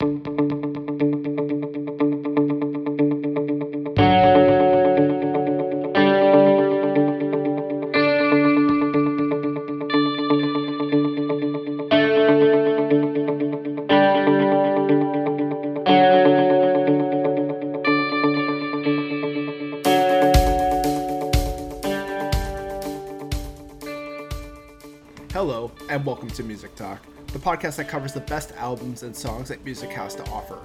Hello, and welcome to Music Talk, the podcast that covers the best albums and songs that music has to offer.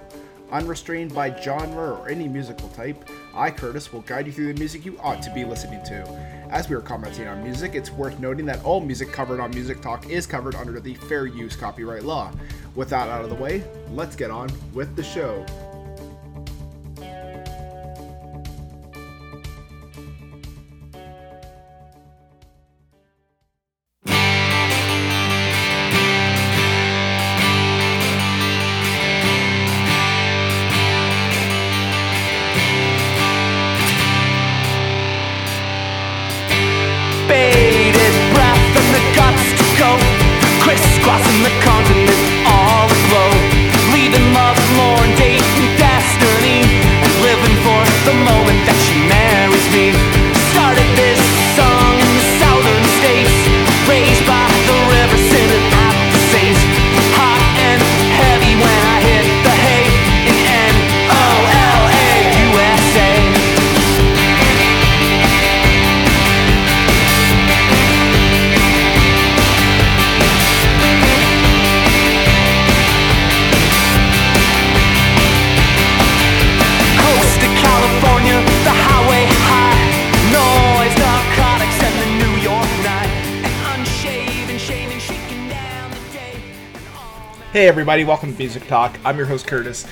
Unrestrained by genre or any musical type, I, Curtis, will guide you through the music you ought to be listening to. As we are commenting on music, it's worth noting that all music covered on Music Talk is covered under the fair use copyright law. With that out of the way, let's get on with the show. Hey everybody, welcome to Music Talk. I'm your host Curtis.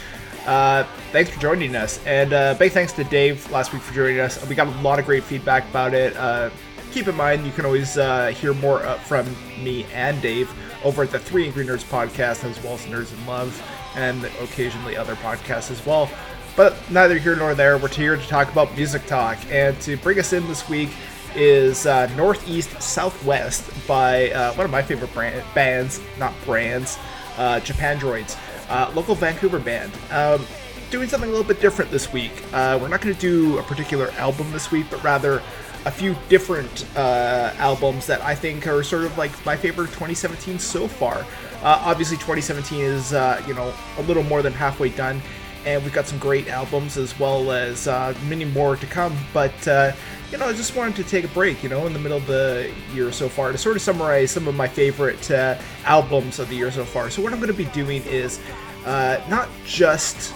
Uh, thanks for joining us, and uh, big thanks to Dave last week for joining us. We got a lot of great feedback about it. Uh, keep in mind, you can always uh, hear more from me and Dave over at the Three Angry Nerds podcast, as well as Nerds in Love, and occasionally other podcasts as well. But neither here nor there. We're here to talk about Music Talk, and to bring us in this week is uh, Northeast Southwest by uh, one of my favorite brand- bands, not brands, uh, Japandroids, uh, local Vancouver band. Um, doing something a little bit different this week. Uh, we're not going to do a particular album this week, but rather a few different uh, albums that I think are sort of like my favorite 2017 so far. Uh, obviously, 2017 is uh, you know a little more than halfway done, and we've got some great albums as well as uh, many more to come. But uh, you know, I just wanted to take a break, you know, in the middle of the year so far to sort of summarize some of my favorite uh, albums of the year so far. So what I'm going to be doing is uh, not just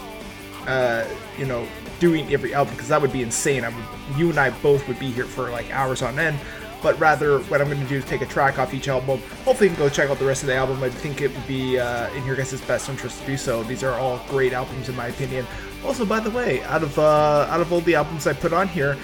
uh, you know, doing every album because that would be insane. I would, you and I both would be here for like hours on end. But rather, what I'm going to do is take a track off each album. Hopefully, you can go check out the rest of the album. I think it would be uh, in your guys' best interest to do so. These are all great albums, in my opinion. Also, by the way, out of uh, out of all the albums I put on here,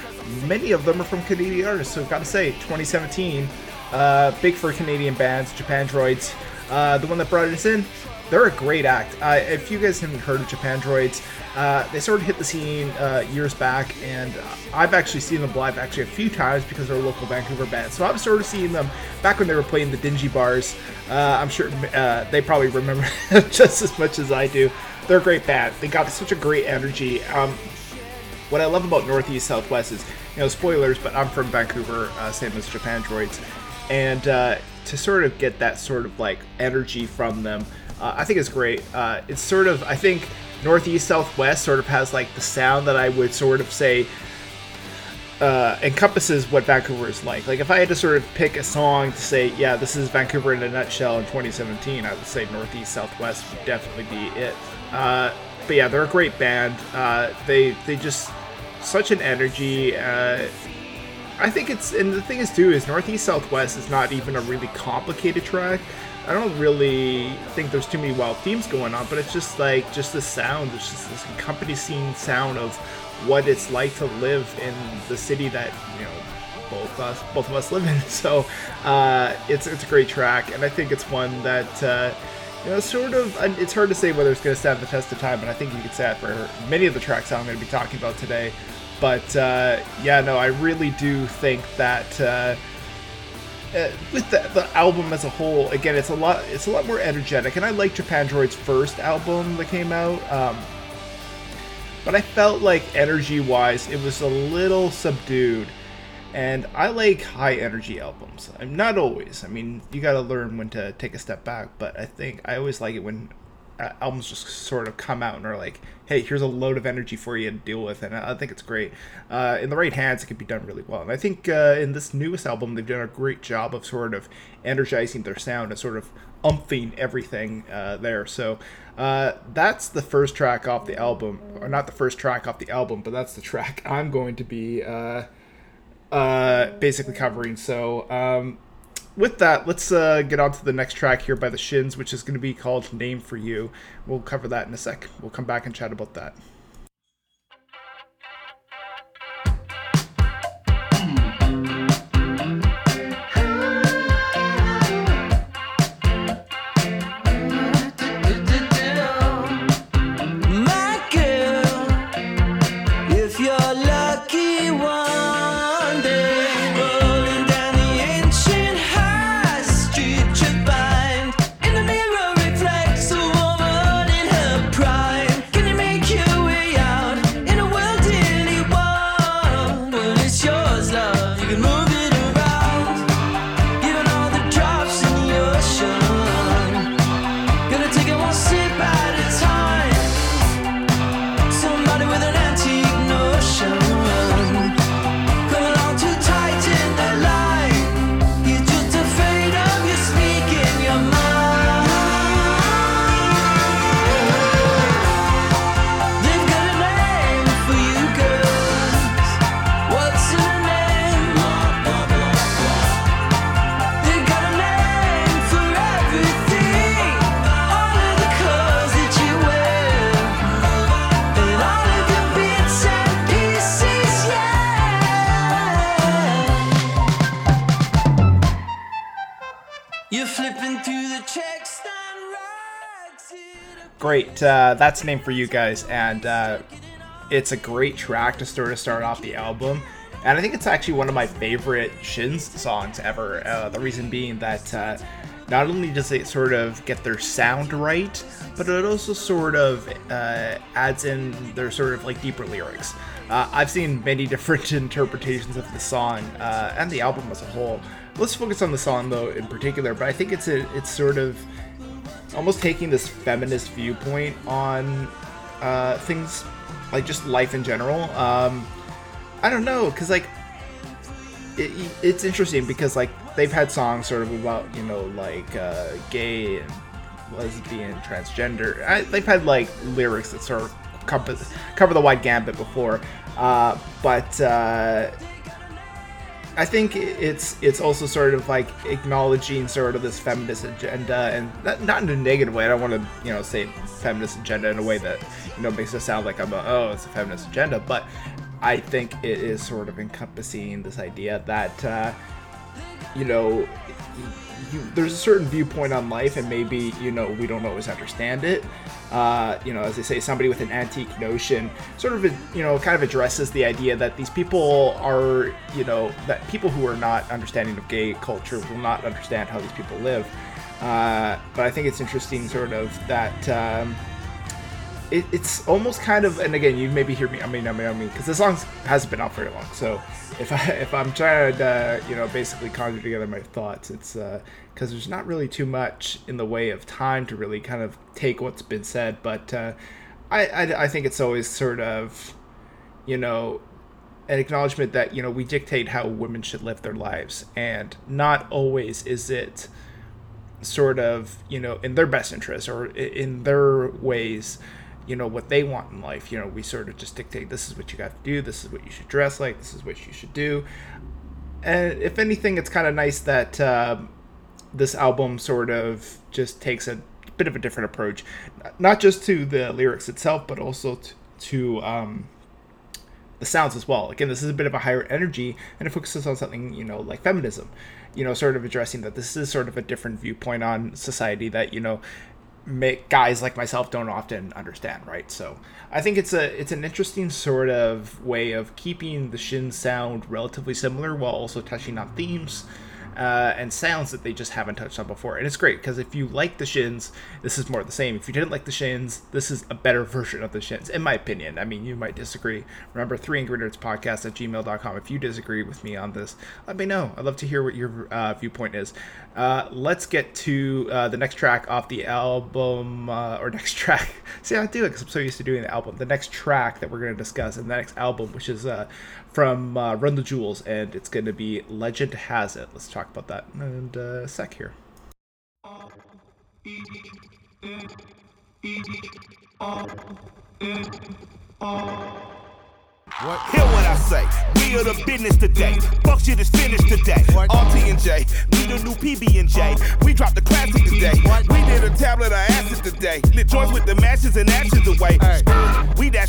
many of them are from Canadian artists. So I've got to say, 2017, uh, big for Canadian bands, Japandroids. Uh, the one that brought us in, they're a great act. Uh, if you guys haven't heard of Japandroids, uh, they sort of hit the scene uh, years back, and uh, I've actually seen them live actually a few times because they're a local Vancouver band. So I've sort of seen them back when they were playing the dingy bars. Uh, I'm sure uh, they probably remember just as much as I do. They're a great band. They got such a great energy. Um, what I love about Northeast Southwest is, you know, spoilers, but I'm from Vancouver, same as Japandroids, and to sort of get that sort of like energy from them, uh, I think it's great. Uh, it's sort of, I think Northeast Southwest sort of has like the sound that I would sort of say uh, encompasses what Vancouver is like. Like if I had to sort of pick a song to say, yeah, this is Vancouver in a nutshell in 2017, I would say Northeast Southwest would definitely be it. Uh, but yeah, they're a great band. Uh, they they just such an energy. Uh, I think it's and the thing is too is Northeast Southwest is not even a really complicated track. I don't really think there's too many wild themes going on, but it's just like just the sound. It's just this encompassing sound of what it's like to live in the city that you know both us both of us live in. So uh, it's it's a great track, and I think it's one that. Uh, you know, sort of. It's hard to say whether it's going to stand the test of time, but I think you could say that for many of the tracks I'm going to be talking about today. But uh, yeah, no, I really do think that uh, with the, the album as a whole, again, it's a lot it's a lot more energetic, and I like Japandroid's first album that came out. Um, but I felt like energy wise, it was a little subdued. And I like high energy albums. I'm not always. I mean, you got to learn when to take a step back. But I think I always like it when uh, albums just sort of come out and are like, "Hey, here's a load of energy for you to deal with," and I think it's great. Uh, in the right hands, it can be done really well. And I think uh, in this newest album, they've done a great job of sort of energizing their sound and sort of umphing everything uh, there. So uh, that's the first track off the album, or not the first track off the album, but that's the track I'm going to be uh, uh, basically covering. So, um, with that, let's uh, get on to the next track here by the Shins, which is going to be called Name for You. We'll cover that in a sec. We'll come back and chat about that. Uh, that's name for you guys, and uh, it's a great track to sort of start off the album. And I think it's actually one of my favorite Shins songs ever. Uh, the reason being that uh, not only does it sort of get their sound right, but it also sort of uh, adds in their sort of like deeper lyrics. Uh, I've seen many different interpretations of the song uh, and the album as a whole. Let's focus on the song though in particular, but I think it's a, it's sort of almost taking this feminist viewpoint on uh, things like just life in general. Um, I don't know, because like it, it's interesting because like they've had songs sort of about you know like uh, gay and lesbian, transgender. I, they've had like lyrics that sort of cover, cover the wide gambit before, uh, but uh, I think it's it's also sort of like acknowledging sort of this feminist agenda, and not, not in a negative way. I don't want to you know say feminist agenda in a way that you know makes it sound like I'm a, oh it's a feminist agenda, but I think it is sort of encompassing this idea that uh, you know you, there's a certain viewpoint on life, and maybe you know we don't always understand it. Uh, you know, as they say, somebody with an antique notion sort of you know kind of addresses the idea that these people are you know that people who are not understanding of gay culture will not understand how these people live. Uh, but I think it's interesting, sort of that. Um, it, it's almost kind of, and again, you maybe hear me. I mean, I mean, I mean, because the song hasn't been out very long. So if I if I'm trying to, uh, you know, basically conjure together my thoughts, it's because there's not really too much in the way of time to really kind of take what's been said. But uh, I, I I think it's always sort of, you know, an acknowledgement that you know we dictate how women should live their lives, and not always is it sort of you know in their best interest or in their ways you know what they want in life. You know we sort of just dictate this is what you got to do. This is what you should dress like. This is what you should do. And if anything it's kind of nice that uh, this album sort of just takes a bit of a different approach. Not just to the lyrics itself but also to, to um, the sounds as well. Again this is a bit of a higher energy and it focuses on something you know like feminism you know sort of addressing that this is sort of a different viewpoint on society that you know make guys like myself don't often understand, right? So I think it's a it's an interesting sort of way of keeping the Shin sound relatively similar while also touching on themes uh, and sounds that they just haven't touched on before. And it's great because if you like the Shins, this is more of the same. If you didn't like the Shins, this is a better version of the Shins, in my opinion. I mean, you might disagree. Remember, 3 Angry Nerds Podcast at gmail.com. If you disagree with me on this, let me know. I'd love to hear what your uh, viewpoint is. Uh, let's get to uh, the next track off the album, uh, or next track. See, I do it because I'm so used to doing the album. The next track that we're going to discuss in the next album, which is uh, from uh, Run the Jewels, and it's going to be Legend Has It. Let's talk about that in a sec here. What? Hear what I say. We are the business today. Fuck shit is finished today. What? RT and J. We the new PB and J. We dropped the classic today. What? We did a tablet of acid today. Lit joints with the matches and ashes away. Hey.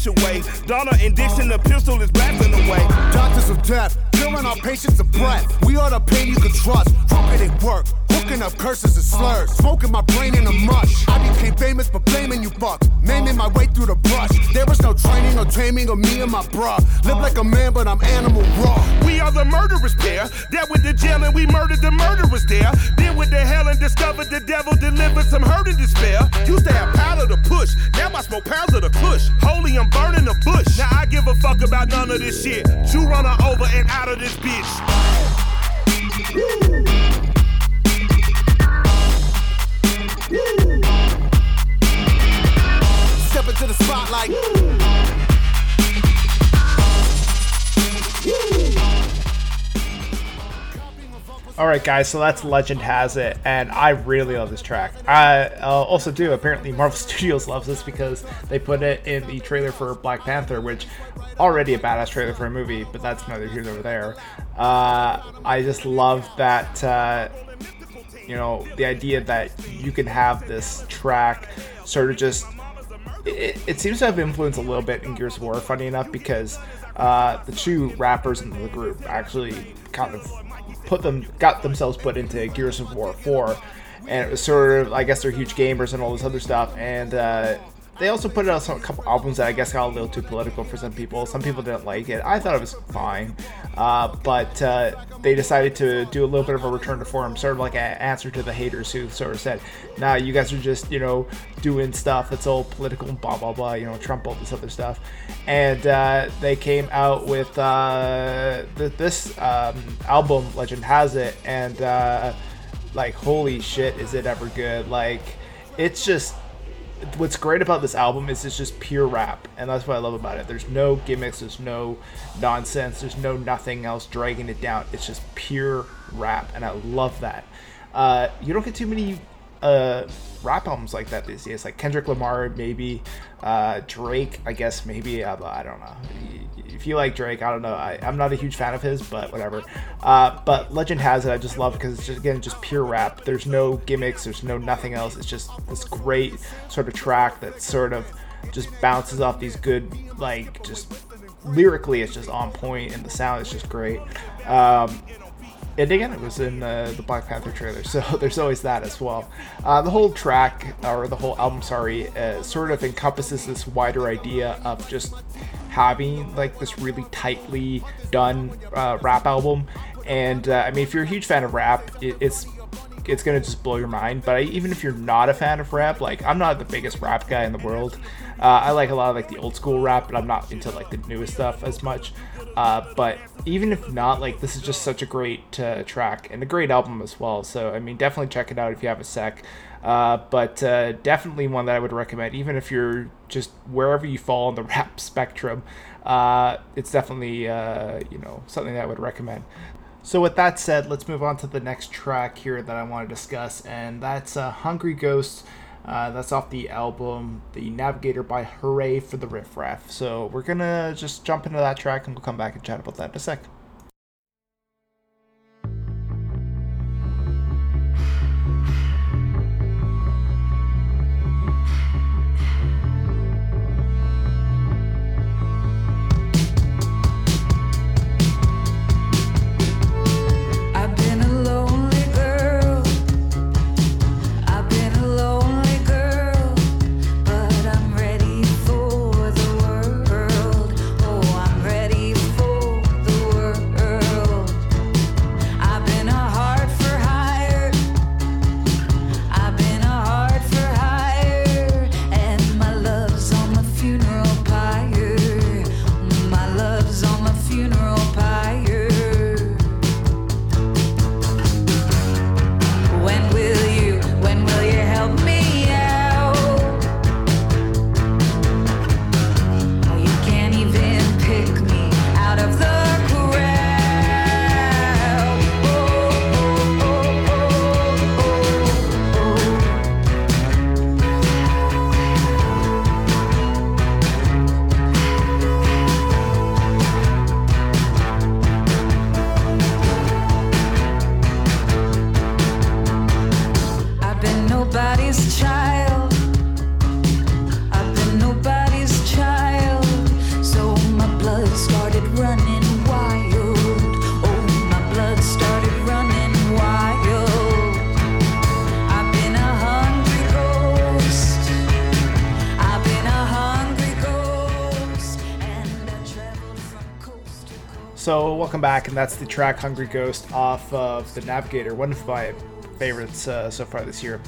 Dash away. Donna and Dixon, the pistol is blasting away. Doctors of death, killing our patients of breath. We are the pain you can trust. Crooked it work. Hooking up curses and slurs. Smoking my brain in a mush. I became famous for blaming you fucks. Maiming my way through the brush. There was no training or taming of me and my bruh. Live like a man, but I'm animal raw. We are the murderers pair. That with the jail and we murdered the murderers there. Then with the hell and discovered the devil delivered some hurt and despair. Used to have powder to push. Now I smoke pounds of the kush. Holy, I'm burning the bush. Now I give a fuck about none of this shit. You run her over and out of this bitch. All right, guys. So that's Legend Has It, and I really love this track. I uh, also do. Apparently, Marvel Studios loves this because they put it in the trailer for Black Panther, which already a badass trailer for a movie, but that's neither here nor there. Uh, I just love that. Uh, you know, the idea that you can have this track sort of just. It, it seems to have influenced a little bit in Gears of War, funny enough, because uh, the two rappers in the group actually kind of put them got themselves put into Gears of War 4, and it was sort of I guess they're huge gamers and all this other stuff, and uh, they also put out some, a couple albums that I guess got a little too political for some people. Some people didn't like it. I thought it was fine, uh, but uh, they decided to do a little bit of a return to form, sort of like an answer to the haters who sort of said, "Nah, you guys are just you know doing stuff that's all political and blah blah blah, you know, Trump all this other stuff," and uh, they came out with uh, th- this um, album, Legend Has It, and uh, like holy shit, is it ever good? Like it's just what's great about this album is it's just pure rap and that's what i love about it. There's no gimmicks there's no nonsense there's no nothing else dragging it down. It's just pure rap and i love that. Uh, you don't get too many uh, rap albums like that these days like kendrick lamar maybe uh, drake i guess maybe uh, i don't know. If you like drake i don't know I, i'm not a huge fan of his but whatever. Uh, but legend has it i just love it because it's just again just pure rap. There's no gimmicks there's no nothing else. It's just this great sort of track that sort of just bounces off these good like just lyrically it's just on point and the sound is just great. Um, and again, it was in uh, the Black Panther trailer, so there's always that as well. Uh, the whole track, or the whole album, sorry, uh, sort of encompasses this wider idea of just having like this really tightly done uh, rap album. And uh, I mean, if you're a huge fan of rap, it, it's it's gonna just blow your mind. But I, even if you're not a fan of rap, like I'm not the biggest rap guy in the world. Uh, I like a lot of like the old school rap, but I'm not into like the newest stuff as much. Uh, but even if not, like this is just such a great uh, track and a great album as well. So I mean, definitely check it out if you have a sec. Uh, but uh, definitely one that I would recommend, even if you're just wherever you fall on the rap spectrum. Uh, it's definitely uh, you know something that I would recommend. So with that said, let's move on to the next track here that I want to discuss, and that's "Hungry Ghosts." Uh, that's off the album The Navigator by Hooray for the Riff Raff. So we're gonna just jump into that track and we'll come back and chat about that in a sec. And that's the track "Hungry Ghost" off of the Navigator, one of my favorites uh, so far this year,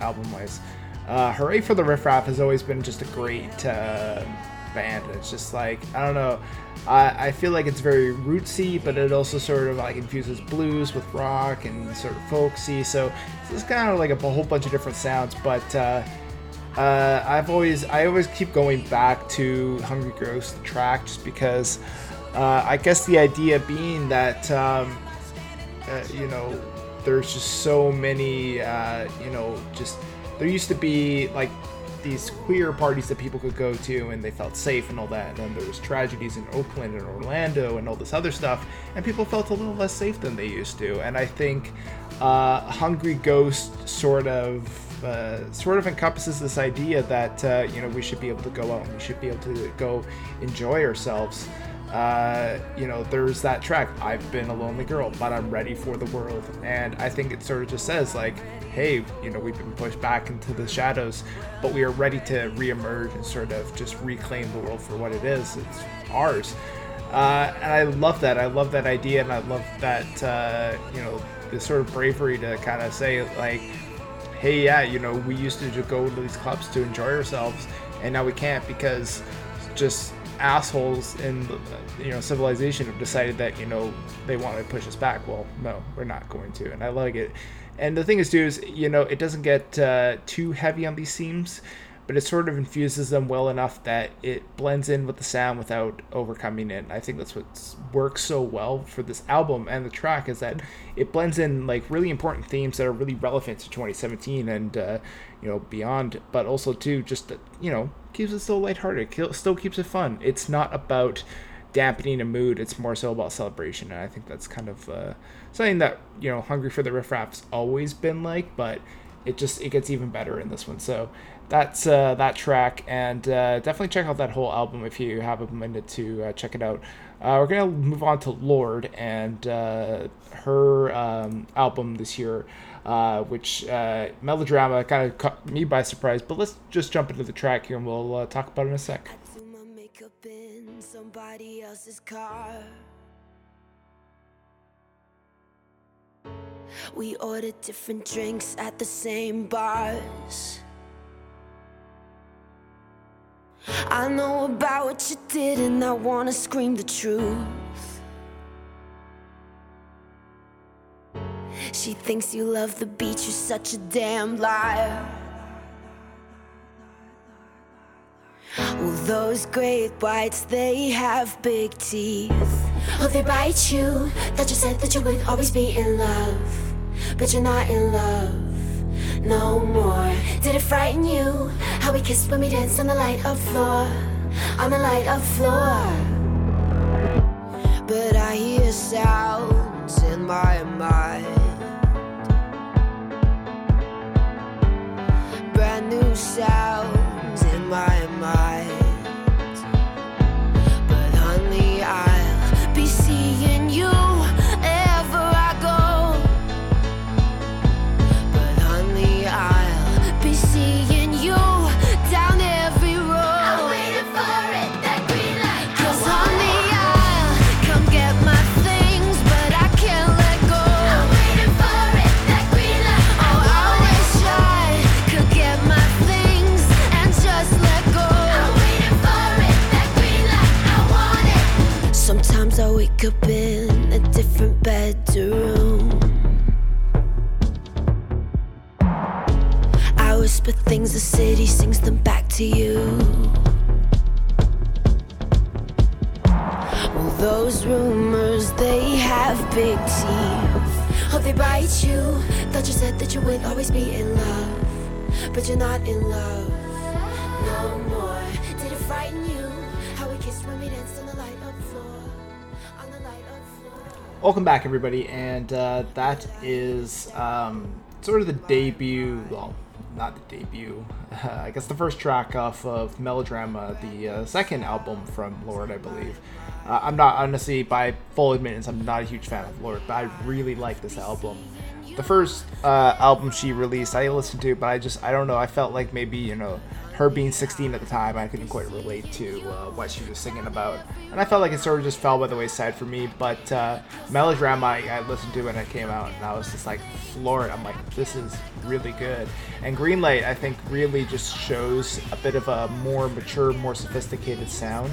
album-wise. Uh, Hooray for the Riff Raff has always been just a great uh, band. It's just like I don't know. I, I feel like it's very rootsy, but it also sort of like infuses blues with rock and sort of folksy. So it's just kind of like a whole bunch of different sounds. But uh, uh, I've always I always keep going back to Hungry Ghost the track just because uh, I guess the idea being that um, uh, you know there's just so many uh, you know just there used to be like these queer parties that people could go to and they felt safe and all that. And then there was tragedies in oakland and orlando and all this other stuff. And people felt a little less safe than they used to. And i think uh, hungry ghost sort of uh, sort of encompasses this idea that uh, you know we should be able to go out and we should be able to go enjoy ourselves uh, you know, there's that track, I've been a lonely girl, but I'm ready for the world. And I think it sort of just says, like, hey, you know, we've been pushed back into the shadows, but we are ready to reemerge and sort of just reclaim the world for what it is. It's ours. Uh, and I love that. I love that idea, and I love that, uh, you know, the sort of bravery to kind of say, like, hey, yeah, you know, we used to just go to these clubs to enjoy ourselves, and now we can't because just assholes in you know civilization have decided that you know they want to push us back. Well no we're not going to and i like it. And the thing is too is you know it doesn't get uh, too heavy on these themes but it sort of infuses them well enough that it blends in with the sound without overcoming it. And I think that's what works so well for this album and the track is that it blends in like really important themes that are really relevant to 2017 and uh, you know beyond, but also too just you know keeps it still lighthearted, still keeps it fun. It's not about dampening a mood. It's more so about celebration, and I think that's kind of uh, something that you know Hungry for the Riff Raff's always been like, but it just it gets even better in this one. So that's uh, that track, and uh, definitely check out that whole album if you have a minute to uh, check it out. Uh, we're gonna move on to Lorde and uh, her um, album this year, uh, which melodrama kind of caught me by surprise. But let's just jump into the track here, and we'll talk about it in a sec. Somebody else's car. We ordered different drinks at the same bars. I know about what you did, and I wanna scream the truth. She thinks you love the beach, you're such a damn liar. Well, those great whites, they have big teeth. Oh, they bite you. That you said that you would always be in love. But you're not in love no more. Did it frighten you? How we kissed when we danced on the light of floor. On the light of floor. But I hear sounds in my mind. New sounds in my mind. Wake up in a different bedroom. I whisper things, the city sings them back to you. Well, those rumors, they have big teeth. Hope they bite you. Thought you said that you would always be in love. But you're not in love Welcome back, everybody, and uh, that is um, sort of the debut. Well, not the debut. Uh, I guess the first track off of Melodrama, the uh, second album from Lorde, I believe. Uh, I'm not honestly, by full admittance, I'm not a huge fan of Lorde, but I really like this album. The first uh, album she released, I listened to, but I just I don't know. I felt like maybe you know her being 16 at the time, I couldn't quite relate to uh, what she was singing about, and I felt like it sort of just fell by the wayside for me. But uh, Melodrama, I, I listened to when it came out, and I was just like floored. I'm like, this is really good. And Greenlight, I think, really just shows a bit of a more mature, more sophisticated sound.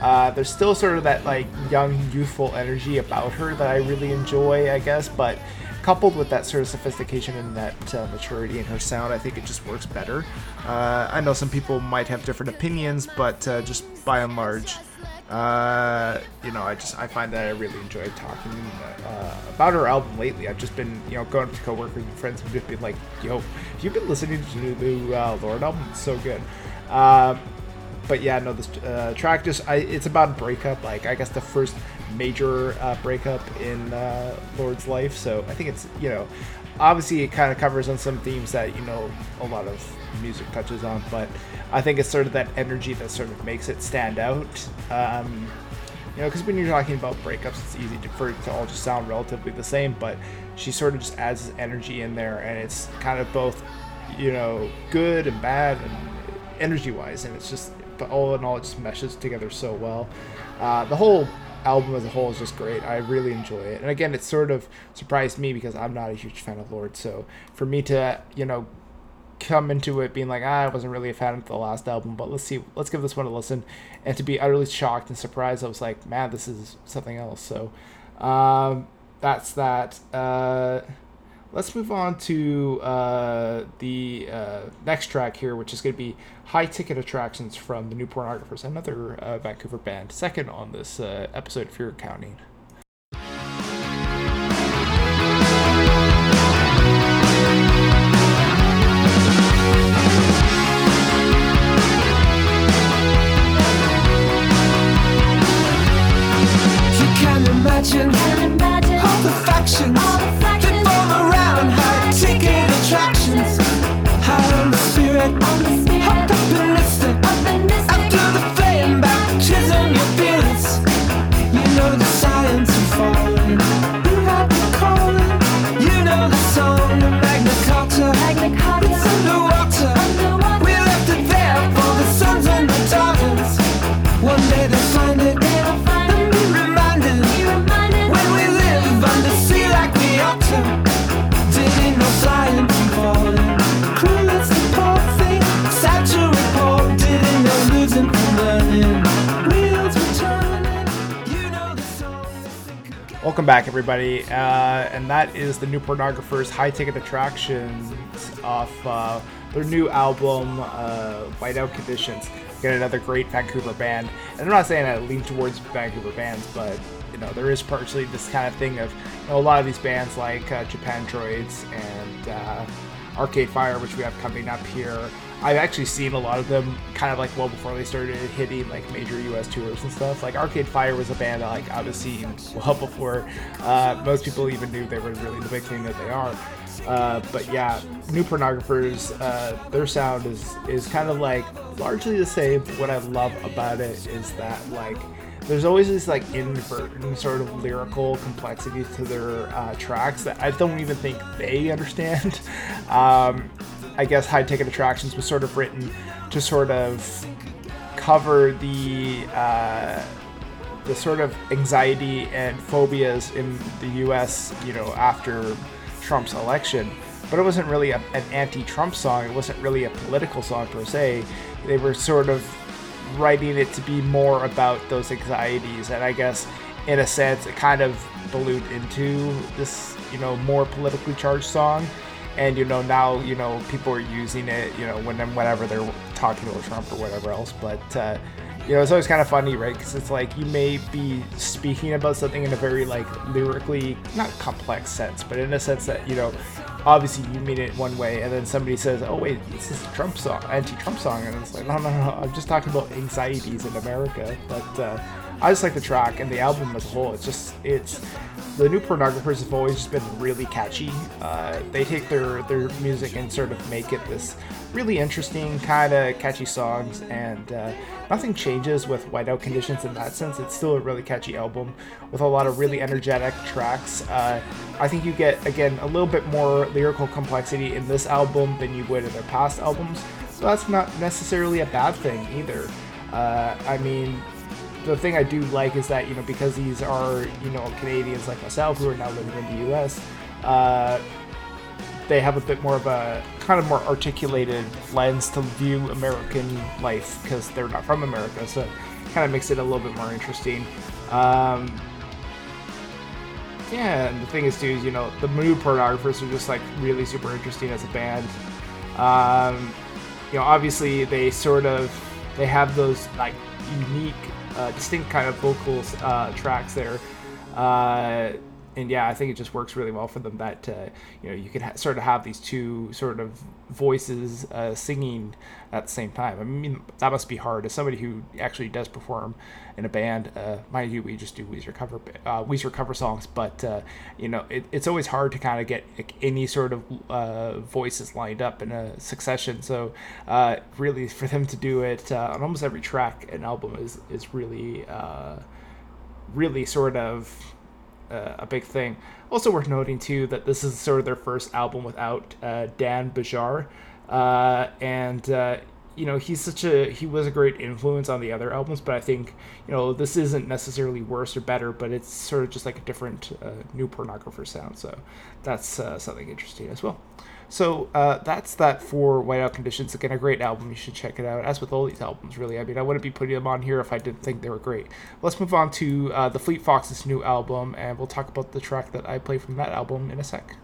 Uh, there's still sort of that like young, youthful energy about her that I really enjoy, I guess. But coupled with that sort of sophistication and that uh, maturity in her sound, I think it just works better. Uh, I know some people might have different opinions, but uh, just by and large, uh, you know, I just I find that I really enjoy talking uh, about her album lately. I've just been, you know, going up to coworkers and friends and just been like, "Yo, you've been listening to the new uh, Lorde album? It's so good." Uh, but yeah, no, this uh, track just I, it's about breakup. Like I guess the first major breakup in Lorde's life. So I think it's you know, obviously it kind of covers on some themes that you know a lot of music touches on. But I think it's sort of that energy that sort of makes it stand out. Um, you know, because when you're talking about breakups, it's easy to, for it to all just sound relatively the same. But she sort of just adds this energy in there, and it's kind of both, you know, good and bad, and energy-wise, and it's just, but all in all, it just meshes together so well. Uh, the whole album as a whole is just great. I really enjoy it, and again, it sort of surprised me because I'm not a huge fan of Lorde. So for me to, you know, come into it being like, ah, I wasn't really a fan of the last album, but let's see, let's give this one a listen. And to be utterly shocked and surprised, I was like, man, this is something else. So um, that's that. Uh, let's move on to uh, the uh, next track here, which is going to be High Ticket Attractions from the New Pornographers, another uh, Vancouver band, second on this uh, episode if you're counting. You can imagine all the factions Welcome back, everybody. Uh, and that is the New Pornographers High Ticket Attractions off uh, their new album, uh, Whiteout Conditions. Again, another great Vancouver band. And I'm not saying I lean towards Vancouver bands, but you know there is partially this kind of thing of you know, a lot of these bands like uh, Japandroids and uh, Arcade Fire, which we have coming up here. I've actually seen a lot of them kind of like well before they started hitting like major US tours and stuff. Like Arcade Fire was a band that like I was seeing well before uh, most people even knew they were really the big thing that they are. Uh, but yeah, new pornographers, uh, their sound is is kind of like largely the same. What I love about it is that like there's always this like inadvertent sort of lyrical complexity to their uh, tracks that I don't even think they understand. Um, I guess High Ticket Attractions was sort of written to sort of cover the uh, the sort of anxiety and phobias in the U.S. You know after Trump's election, but it wasn't really a, an anti-Trump song. It wasn't really a political song per se. They were sort of writing it to be more about those anxieties, and I guess in a sense it kind of ballooned into this you know more politically charged song. And you know now you know people are using it you know when whenever they're talking about Trump or whatever else, but. Uh, you know, it's always kind of funny, right? Because it's like you may be speaking about something in a very like lyrically not complex sense, but in a sense that you know, obviously you mean it one way, and then somebody says, "Oh wait, this is a Trump song, anti-Trump song," and it's like, no, no, no, I'm just talking about anxieties in America. But uh, I just like the track and the album as a whole. It's just it's the new pornographers have always been really catchy. Uh, they take their their music and sort of make it this really interesting kind of catchy songs, and uh, nothing changes with Whiteout Conditions in that sense. It's still a really catchy album with a lot of really energetic tracks. Uh, I think you get again a little bit more lyrical complexity in this album than you would in their past albums. so that's not necessarily a bad thing either. Uh, I mean, the thing I do like is that you know because these are you know Canadians like myself who are now living in the U.S. Uh, they have a bit more of a kind of more articulated lens to view American life because they're not from America, so it kind of makes it a little bit more interesting. Um, yeah, and the thing is, too, you know, the New Pornographers are just like really super interesting as a band. Um, you know, obviously they sort of they have those like unique, distinct kind of vocals uh, tracks there. And yeah, I think it just works really well for them that uh, you know you can ha- sort of have these two sort of voices uh, singing at the same time. I mean, that must be hard as somebody who actually does perform in a band. Uh, mind you, we just do Weezer cover uh, Weezer cover songs, but uh, you know it, it's always hard to kind of get like, any sort of uh, voices lined up in a succession. So uh, really, for them to do it uh, on almost every track an album is is really uh, really sort of uh, a big thing. Also worth noting too that this is sort of their first album without uh, Dan Bejar, uh, and uh, you know he's such a he was a great influence on the other albums, but I think you know this isn't necessarily worse or better, but it's sort of just like a different uh, new pornographer sound. So that's uh, something interesting as well. So uh, that's that for Whiteout Conditions. Again, a great album. You should check it out. As with all these albums, really. I mean, I wouldn't be putting them on here if I didn't think they were great. Let's move on to uh, the Fleet Foxes' new album, and we'll talk about the track that I play from that album in a sec.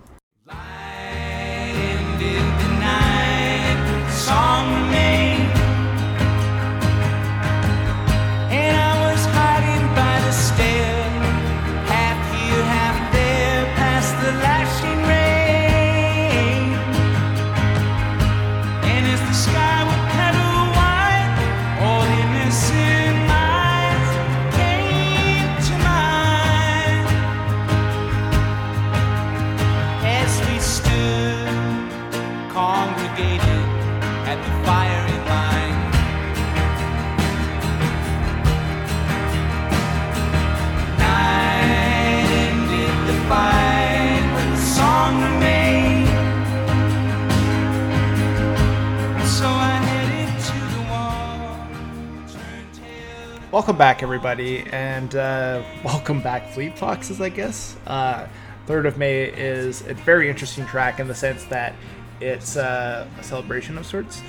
Welcome back, everybody, and uh, welcome back, Fleet Foxes, I guess. Uh, Third of May is a very interesting track in the sense that it's uh, a celebration of sorts.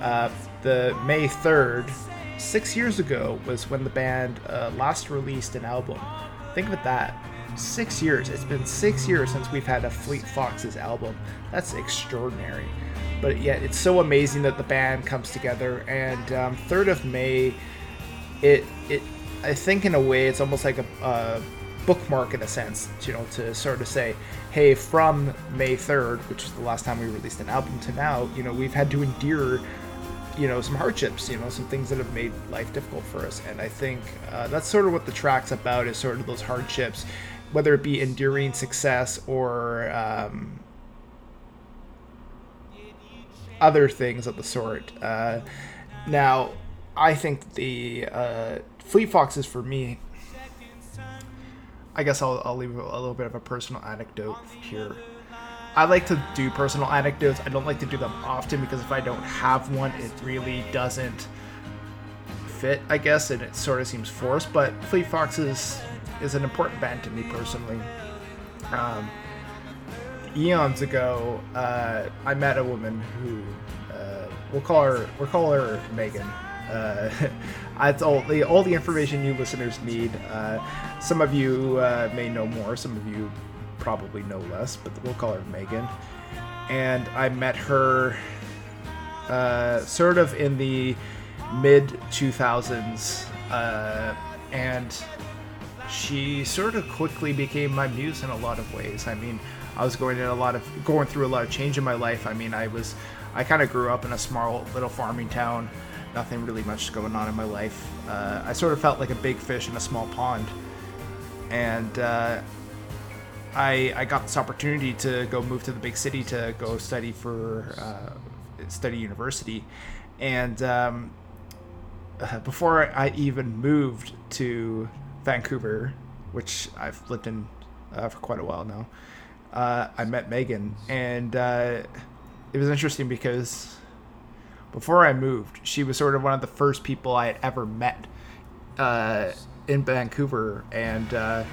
Uh, the May 3rd, six years ago, was when the band uh, last released an album. Think of it that. Six years. It's been six years since we've had a Fleet Foxes album. That's extraordinary. But yet, it's so amazing that the band comes together. And um, 3rd of May it it I think in a way it's almost like a, a bookmark in a sense, you know, to sort of say, hey, from May third, which is the last time we released an album, to now, you know, we've had to endure, you know, some hardships, you know, some things that have made life difficult for us, and I think uh, that's sort of what the track's about is sort of those hardships, whether it be enduring success or um, other things of the sort. Uh, now, I think the uh, Fleet Foxes for me. I guess I'll, I'll leave a little bit of a personal anecdote here. I like to do personal anecdotes. I don't like to do them often because if I don't have one, it really doesn't fit, I guess, and it sort of seems forced. But Fleet Foxes is an important band to me personally. Um, eons ago, uh, I met a woman who uh, we'll call her we'll call her Megan. Uh, that's all the all the information you listeners need. Uh, some of you uh, may know more, some of you probably know less, but we'll call her Megan. And I met her uh, sort of in the mid 2000s, uh, and she sort of quickly became my muse in a lot of ways. I mean, I was going in a lot of going through a lot of change in my life. I mean, I was I kind of grew up in a small little farming town. Nothing really much going on in my life. Uh, I sort of felt like a big fish in a small pond, and uh, I I got this opportunity to go move to the big city to go study for uh, study university, and um, uh, before I even moved to Vancouver, which I've lived in uh, for quite a while now, uh, I met Megan, and it was interesting because before I moved, she was sort of one of the first people I had ever met uh, in Vancouver, and uh,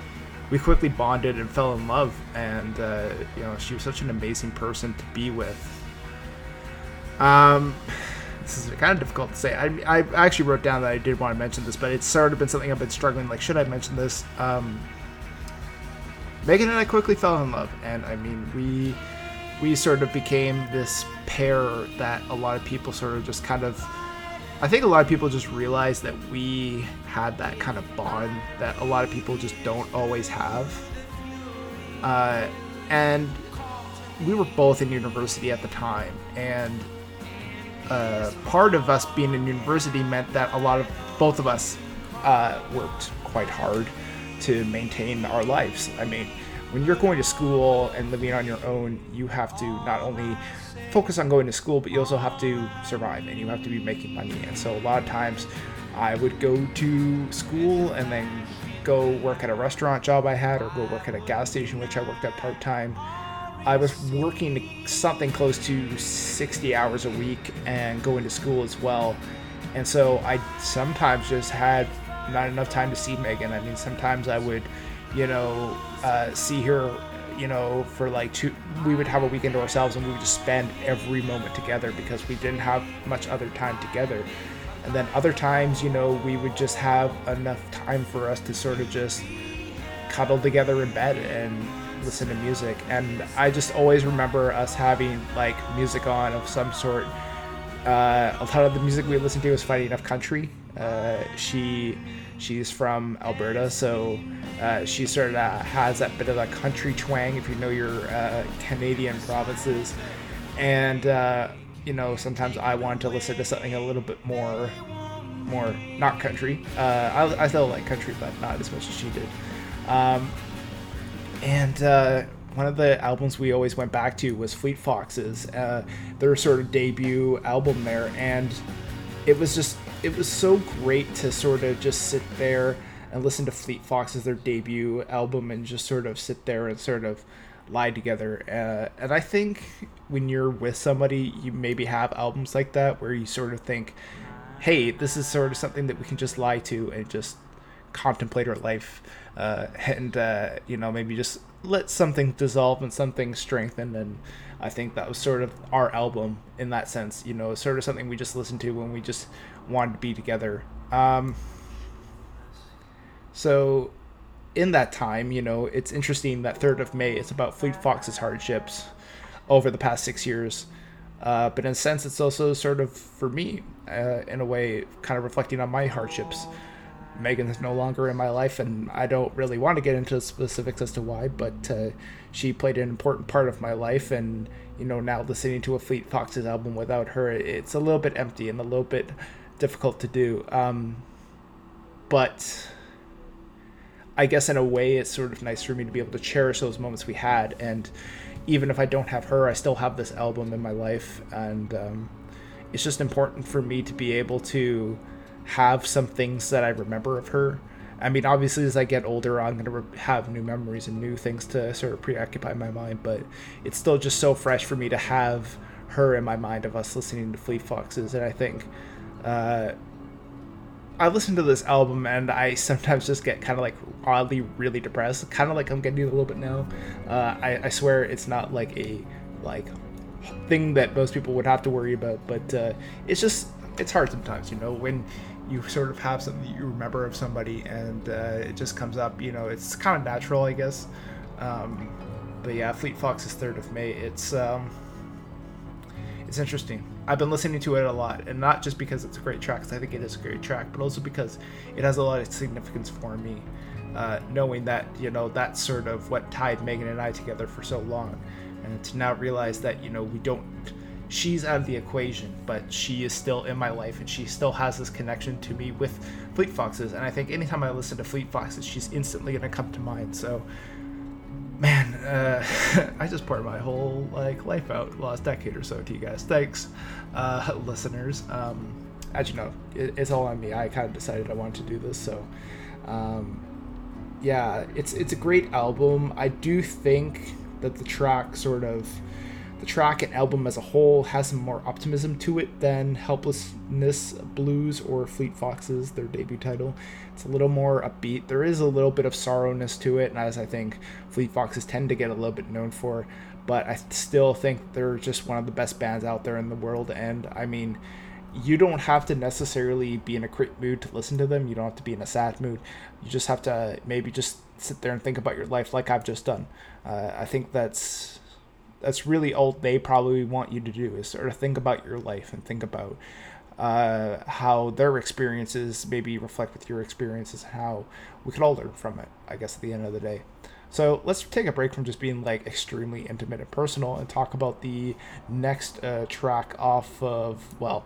we quickly bonded and fell in love. And uh, you know, she was such an amazing person to be with. Um, this is kind of difficult to say. I, I actually wrote down that I did want to mention this, but it's sort of been something I've been struggling. Like, should I mention this? Um, Megan and I quickly fell in love, and I mean, we we sort of became this pair that a lot of people sort of just kind of. I think a lot of people just realized that we had that kind of bond that a lot of people just don't always have. Uh, and we were both in university at the time, and uh, part of us being in university meant that a lot of both of us uh, worked quite hard to maintain our lives. I mean, when you're going to school and living on your own, you have to not only focus on going to school, but you also have to survive and you have to be making money. And so a lot of times I would go to school and then go work at a restaurant job I had or go work at a gas station, which I worked at part time. I was working something close to 60 hours a week and going to school as well. And so I sometimes just had not enough time to see Megan. I mean, sometimes I would, you know, uh, see her, you know, for like two, we would have a weekend to ourselves and we would just spend every moment together because we didn't have much other time together. And then other times, you know, we would just have enough time for us to sort of just cuddle together in bed and listen to music. And I just always remember us having like music on of some sort. Uh, a lot of the music we listened to was Fighting Enough Country. Uh, she she's from Alberta, so uh, she sort of has that bit of a country twang if you know your uh, Canadian provinces. And uh, you know, sometimes I want to listen to something a little bit more, more not country. I, I still like country, but not as much as she did. Um, and one of the albums we always went back to was Fleet Foxes, uh, their sort of debut album there, and it was just it was so great to sort of just sit there and listen to Fleet Foxes, their debut album, and just sort of sit there and sort of lie together. Uh, and I think when you're with somebody, you maybe have albums like that where you sort of think, hey, this is sort of something that we can just lie to and just contemplate our life uh, and uh, you know maybe just let something dissolve and something strengthen and i think that was sort of our album in that sense you know sort of something we just listened to when we just wanted to be together um, so in that time you know it's interesting that third of may is about fleet foxes' hardships over the past six years uh, but in a sense it's also sort of for me uh, in a way kind of reflecting on my hardships Megan is no longer in my life, and I don't really want to get into specifics as to why, but uh, she played an important part of my life. And, you know, now listening to a Fleet Foxes album without her, it's a little bit empty and a little bit difficult to do. Um, but I guess in a way, it's sort of nice for me to be able to cherish those moments we had. And even if I don't have her, I still have this album in my life. And um, it's just important for me to be able to have some things that I remember of her. I mean, obviously, as I get older, I'm going to re- have new memories and new things to sort of preoccupy my mind, but it's still just so fresh for me to have her in my mind of us listening to Fleet Foxes. And I think uh, I listen to this album and I sometimes just get kind of like oddly really depressed, kind of like I'm getting a little bit now. Uh, I, I swear it's not like a like thing that most people would have to worry about, but uh, it's just it's hard sometimes, you know, when you sort of have something you remember of somebody and uh, it just comes up, you know, it's kind of natural, I guess. Um, but yeah, Fleet Foxes' Third of May, it's um, it's interesting. I've been listening to it a lot, and not just because it's a great track, because I think it is a great track, but also because it has a lot of significance for me. Uh, knowing that you know that's sort of what tied Megan and I together for so long, and to now realize that you know we don't she's out of the equation, but she is still in my life and she still has this connection to me with Fleet Foxes. And I think anytime I listen to Fleet Foxes, she's instantly gonna come to mind. So, man, uh, I just poured my whole like life out last decade or so to you guys. Thanks, uh, listeners. Um, as you know, it, it's all on me. I kind of decided I wanted to do this, so. Um, yeah, it's it's a great album. I do think that the track sort of the track and album as a whole has some more optimism to it than Helplessness Blues or Fleet Foxes, their debut title. It's a little more upbeat. There is a little bit of sorrowness to it, and as I think Fleet Foxes tend to get a little bit known for. But I still think they're just one of the best bands out there in the world. And I mean, you don't have to necessarily be in a great mood to listen to them. You don't have to be in a sad mood. You just have to maybe just sit there and think about your life like I've just done. Uh, I think that's that's really all they probably want you to do is sort of think about your life and think about uh, how their experiences maybe reflect with your experiences and how we could all learn from it i guess at the end of the day. So let's take a break from just being like extremely intimate and personal and talk about the next uh, track off of well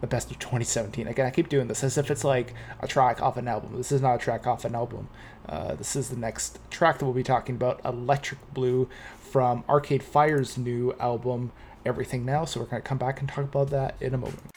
the best of 2017 again i keep doing this as if it's like a track off an album. This is not a track off an album. Uh, this is the next track that we'll be talking about electric blue from arcade fire's new album everything now so we're going to come back and talk about that in a moment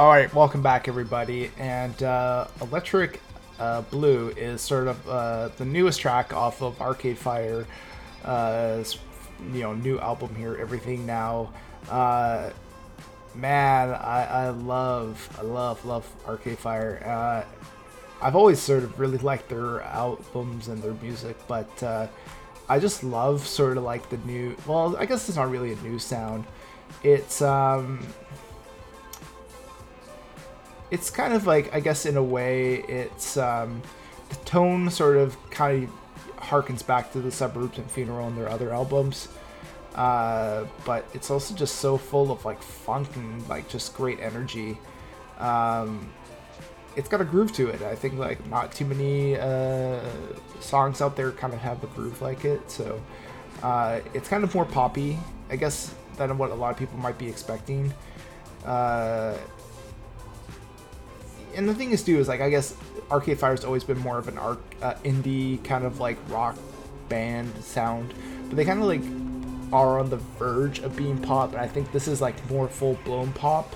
All right, welcome back, everybody. And uh, Electric uh, Blue is sort of uh, the newest track off of Arcade Fire, uh, you know, new album here, Everything Now. Uh, man, I, I love, I love, love Arcade Fire. Uh, I've always sort of really liked their albums and their music, but uh, I just love sort of like the new. Well, I guess it's not really a new sound. It's um, it's kind of like I guess in a way it's um, the tone sort of kind of harkens back to the suburbs and funeral and their other albums. Uh, but it's also just so full of like funk and like just great energy. Um, it's got a groove to it. I think like not too many uh, songs out there kind of have a groove like it. So uh, it's kind of more poppy, I guess, than what a lot of people might be expecting. Uh, and the thing is too is like I guess Arcade Fire's always been more of an arc uh, indie kind of like rock band sound, but they kind of like are on the verge of being pop, and I think this is like more full blown pop.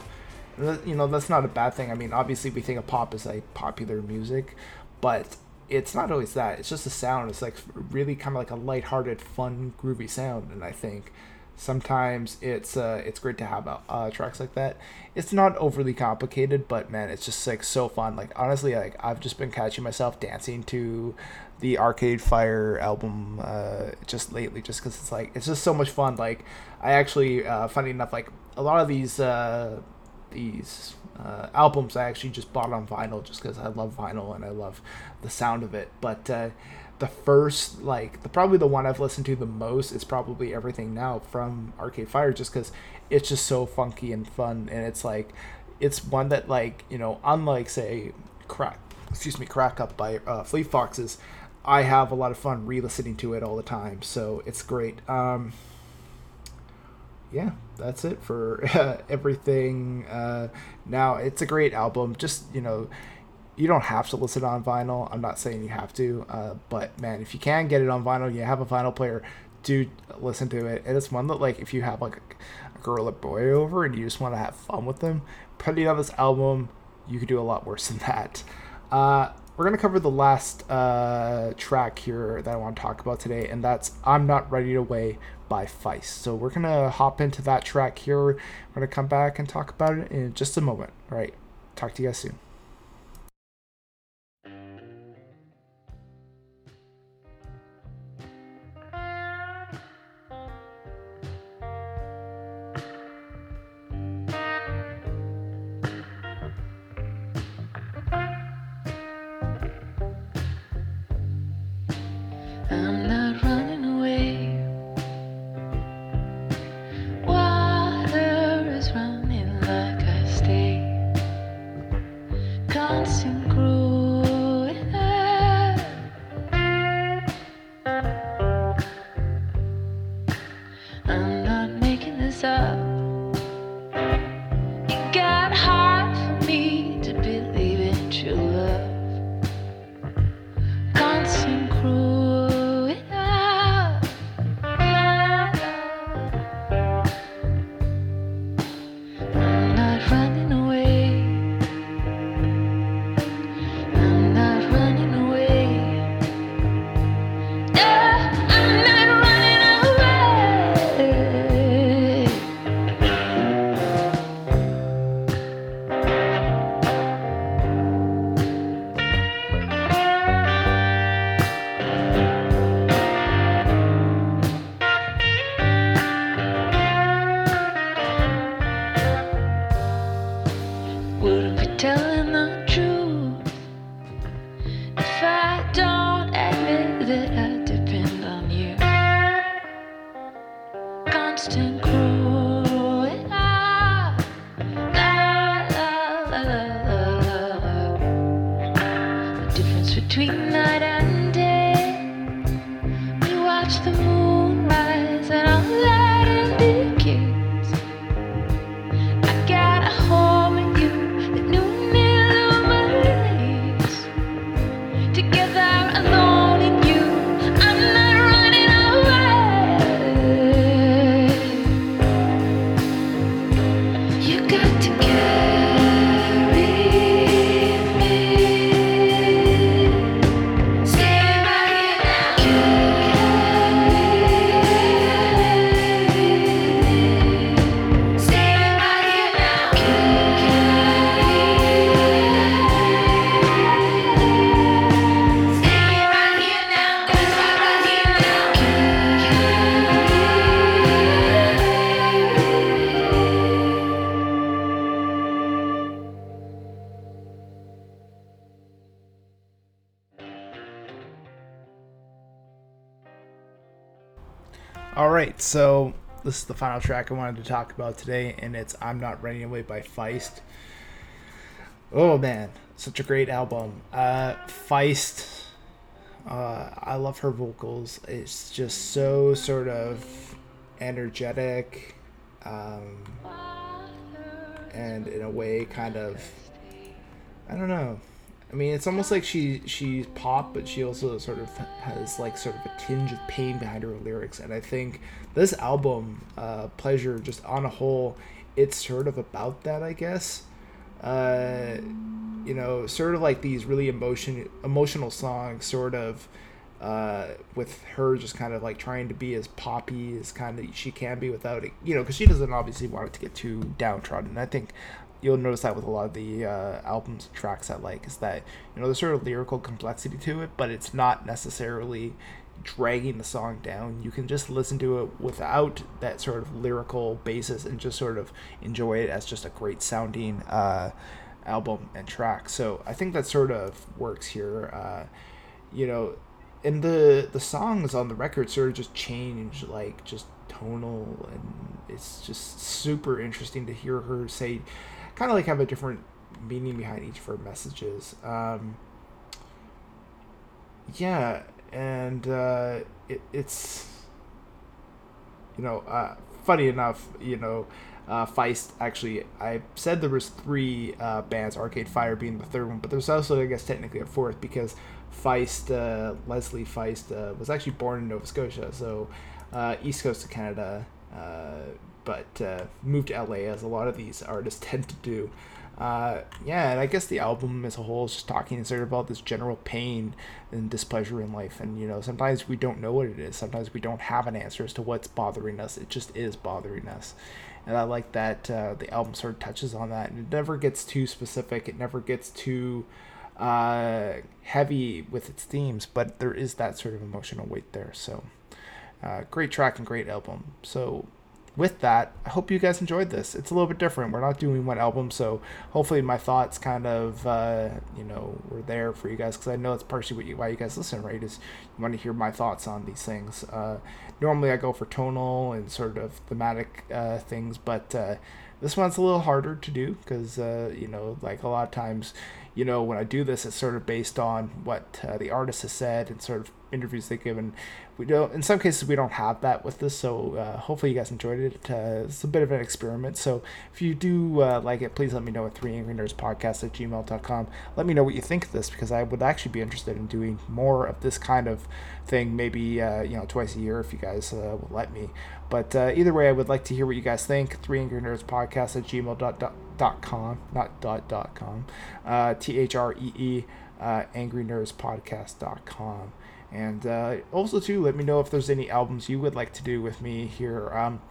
You know that's not a bad thing. I mean, obviously we think of pop as like popular music, but it's not always that. It's just a sound. It's like really kind of like a lighthearted, fun, groovy sound, and I think sometimes it's uh it's great to have uh, tracks like that. It's not overly complicated, but man, it's just like so fun. Like honestly, like I've just been catching myself dancing to the Arcade Fire album uh, just lately, just because it's like it's just so much fun. Like I actually, uh, funny enough, like a lot of these uh, these uh, albums I actually just bought on vinyl just because I love vinyl and I love the sound of it. But uh, the first, like, the probably the one I've listened to the most is probably Everything Now from Arcade Fire, just because it's just so funky and fun, and it's like, it's one that like you know, unlike say, crack, excuse me, crack up by uh, Fleet Foxes. I have a lot of fun re-listening to it all the time, so it's great. Um, yeah, that's it for uh, everything. Uh, now it's a great album. Just you know, you don't have to listen on vinyl. I'm not saying you have to, uh, but man, if you can get it on vinyl, you have a vinyl player, do listen to it. And it's one that like if you have like a, girl or boy over and you just want to have fun with them, putting on this album, you could do a lot worse than that. Uh, we're gonna cover the last uh, track here that I want to talk about today, and that's "I'm Not Running Away" by Feist. So we're gonna hop into that track here. We're gonna come back and talk about it in just a moment. All right, talk to you guys soon. So this is the final track I wanted to talk about today, and it's "I'm Not Running Away" by Feist. Oh man, such a great album. Uh, Feist, uh, I love her vocals. It's just so sort of energetic, um, and in a way, kind of. I don't know. I mean, it's almost like she she's pop, but she also sort of has like sort of a tinge of pain behind her lyrics. And I think this album, uh, Pleasure, just on a whole, it's sort of about that, I guess. Uh, you know, sort of like these really emotion emotional songs, sort of uh, with her just kind of like trying to be as poppy as kind of she can be without it, you know, because she doesn't obviously want it to get too downtrodden. I think you'll notice that with a lot of the uh, albums and tracks I like is that you know there's sort of lyrical complexity to it, but it's not necessarily dragging the song down. You can just listen to it without that sort of lyrical basis and just sort of enjoy it as just a great sounding uh, album and track. So I think that sort of works here. Uh, you know, and the the songs on the record sort of just change, like just tonal, and it's just super interesting to hear her say, kind of like have a different meaning behind each of her messages. Um, yeah, and uh, it, it's you know uh, funny enough you know uh, feist actually i said there was three uh, bands arcade fire being the third one but there's also i guess technically a fourth because feist uh, leslie feist uh, was actually born in nova scotia so uh, east coast of canada uh, but uh, moved to la as a lot of these artists tend to do uh, yeah, and I guess the album as a whole is just talking sort of about this general pain and displeasure in life. And, you know, sometimes we don't know what it is. Sometimes we don't have an answer as to what's bothering us. It just is bothering us. And I like that uh, the album sort of touches on that. And it never gets too specific, it never gets too uh, heavy with its themes, but there is that sort of emotional weight there. So, uh, great track and great album. So, with that, I hope you guys enjoyed this. It's a little bit different. We're not doing one album, so hopefully my thoughts kind of, uh, you know, were there for you guys because I know it's partially what you, why you guys listen, right? Is you want to hear my thoughts on these things. Uh, normally I go for tonal and sort of thematic uh, things, but uh, this one's a little harder to do because, uh, you know, like a lot of times, you know, when I do this, it's sort of based on what uh, the artist has said and sort of interviews they give, and We don't, in some cases, we don't have that with this, so uh, hopefully you guys enjoyed it. Uh, it's a bit of an experiment, so if you do uh, like it, please let me know at 3 angry nerds podcast at gmail.com. Let me know what you think of this because I would actually be interested in doing more of this kind of thing, maybe, uh, you know, twice a year if you guys uh, will let me. But uh, either way, I would like to hear what you guys think. 3 angry nerds podcast at gmail.com, not dot dot com, T H R E And uh, also, too, let me know if there's any albums you would like to do with me here. Um,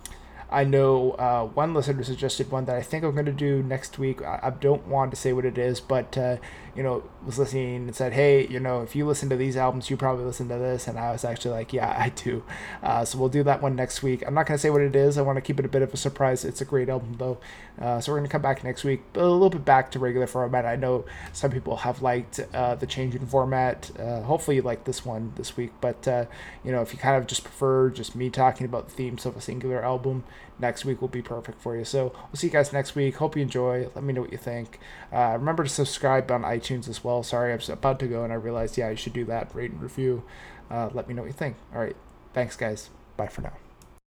I know uh, one listener suggested one that I think I'm going to do next week. I, I don't want to say what it is, but uh, you know, was listening and said, "Hey, you know, if you listen to these albums, you probably listen to this." And I was actually like, "Yeah, I do." Uh, so we'll do that one next week. I'm not going to say what it is. I want to keep it a bit of a surprise. It's a great album though. Uh, so we're going to come back next week, but a little bit back to regular format. I know some people have liked uh, the change in format. Uh, hopefully, you like this one this week. But uh, you know, if you kind of just prefer just me talking about the themes of a singular album, next week will be perfect for you. So we'll see you guys next week. Hope you enjoy. Let me know what you think. Uh, remember to subscribe on iTunes as well. Sorry, I was about to go and I realized, yeah, you should do that. Rate and review. Uh, let me know what you think. All right. Thanks, guys. Bye for now.